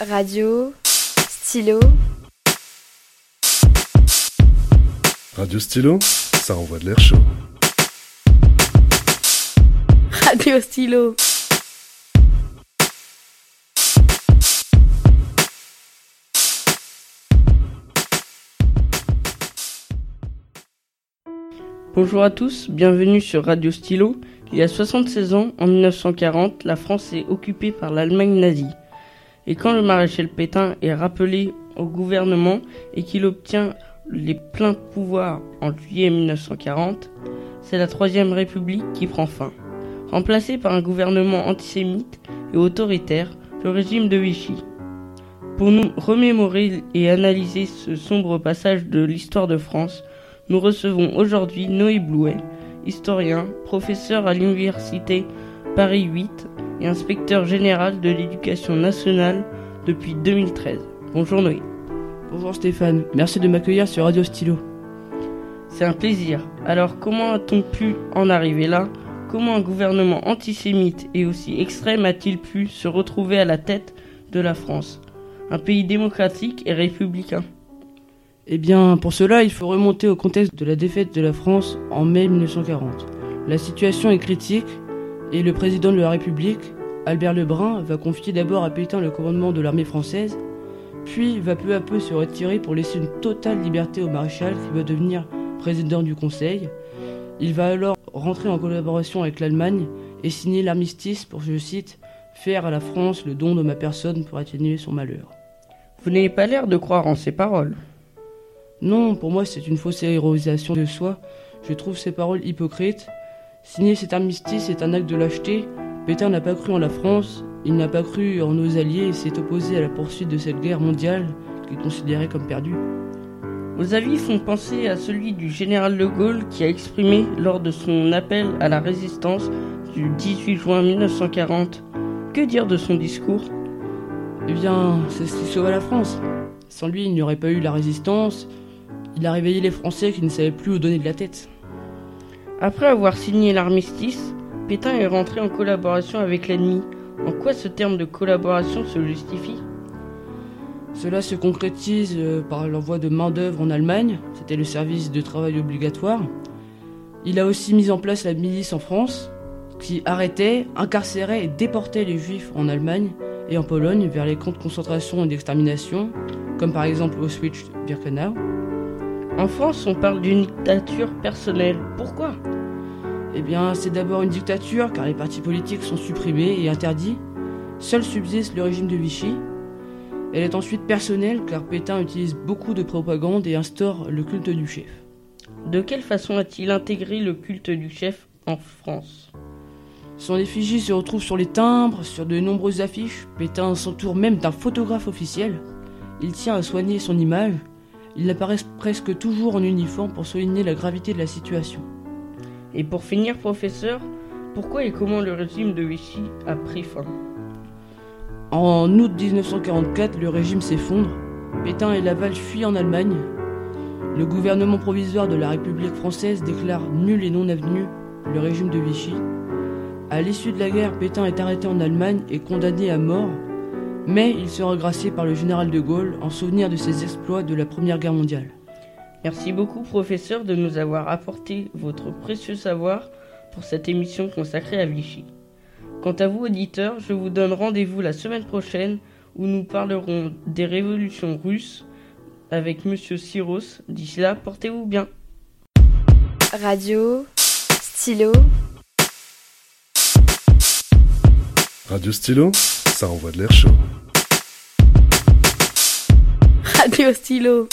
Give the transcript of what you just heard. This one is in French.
Radio, stylo, Radio Stylo, ça envoie de l'air chaud. radio stylo. Bonjour à tous, bienvenue sur Radio Stylo. Il y a 76 ans, en 1940, la France est occupée par l'Allemagne nazie. Et quand le maréchal Pétain est rappelé au gouvernement et qu'il obtient les pleins pouvoirs en juillet 1940, c'est la Troisième République qui prend fin. Remplacé par un gouvernement antisémite et autoritaire, le régime de Vichy. Pour nous remémorer et analyser ce sombre passage de l'histoire de France, nous recevons aujourd'hui Noé Blouet, historien, professeur à l'université Paris 8 et inspecteur général de l'éducation nationale depuis 2013. Bonjour Noé. Bonjour Stéphane, merci de m'accueillir sur Radio Stylo. C'est un plaisir. Alors comment a-t-on pu en arriver là? Comment un gouvernement antisémite et aussi extrême a-t-il pu se retrouver à la tête de la France? Un pays démocratique et républicain. Eh bien, pour cela, il faut remonter au contexte de la défaite de la France en mai 1940. La situation est critique et le président de la République, Albert Lebrun, va confier d'abord à Pétain le commandement de l'armée française, puis va peu à peu se retirer pour laisser une totale liberté au maréchal qui va devenir président du Conseil. Il va alors rentrer en collaboration avec l'Allemagne et signer l'armistice pour, je cite, faire à la France le don de ma personne pour atténuer son malheur. Vous n'avez pas l'air de croire en ces paroles. Non, pour moi c'est une fausse héroïsation de soi. Je trouve ces paroles hypocrites. Signer cet armistice est un acte de lâcheté. Pétain n'a pas cru en la France, il n'a pas cru en nos alliés et s'est opposé à la poursuite de cette guerre mondiale qu'il considérait comme perdue. Vos avis font penser à celui du général de Gaulle qui a exprimé lors de son appel à la résistance du 18 juin 1940. Que dire de son discours? Eh bien, c'est ce qui sauva la France. Sans lui, il n'y aurait pas eu la résistance. Il a réveillé les Français qui ne savaient plus où donner de la tête. Après avoir signé l'armistice, Pétain est rentré en collaboration avec l'ennemi. En quoi ce terme de collaboration se justifie? Cela se concrétise euh, par l'envoi de main-d'œuvre en Allemagne, c'était le service de travail obligatoire. Il a aussi mis en place la milice en France, qui arrêtait, incarcérait et déportait les juifs en Allemagne et en Pologne vers les camps de concentration et d'extermination, comme par exemple Auschwitz-Birkenau. En France, on parle d'une dictature personnelle. Pourquoi? Eh bien, c'est d'abord une dictature car les partis politiques sont supprimés et interdits. Seul subsiste le régime de Vichy. Elle est ensuite personnelle car Pétain utilise beaucoup de propagande et instaure le culte du chef. De quelle façon a-t-il intégré le culte du chef en France? Son effigie se retrouve sur les timbres, sur de nombreuses affiches. Pétain s'entoure même d'un photographe officiel. Il tient à soigner son image. Il apparaît presque toujours en uniforme pour souligner la gravité de la situation. Et pour finir, professeur, pourquoi et comment le régime de Vichy a pris fin? En août 1944, le régime s'effondre. Pétain et Laval fuient en Allemagne. Le gouvernement provisoire de la République française déclare nul et non avenu le régime de Vichy. À l'issue de la guerre, Pétain est arrêté en Allemagne et condamné à mort, mais il sera gracié par le général de Gaulle en souvenir de ses exploits de la Première Guerre mondiale. Merci beaucoup, professeur, de nous avoir apporté votre précieux savoir pour cette émission consacrée à Vichy. Quant à vous, auditeurs, je vous donne rendez-vous la semaine prochaine où nous parlerons des révolutions russes avec Monsieur Siros. D'ici là, portez-vous bien. Radio, stylo, Radio Stylo, ça envoie de l'air chaud. radio stylo.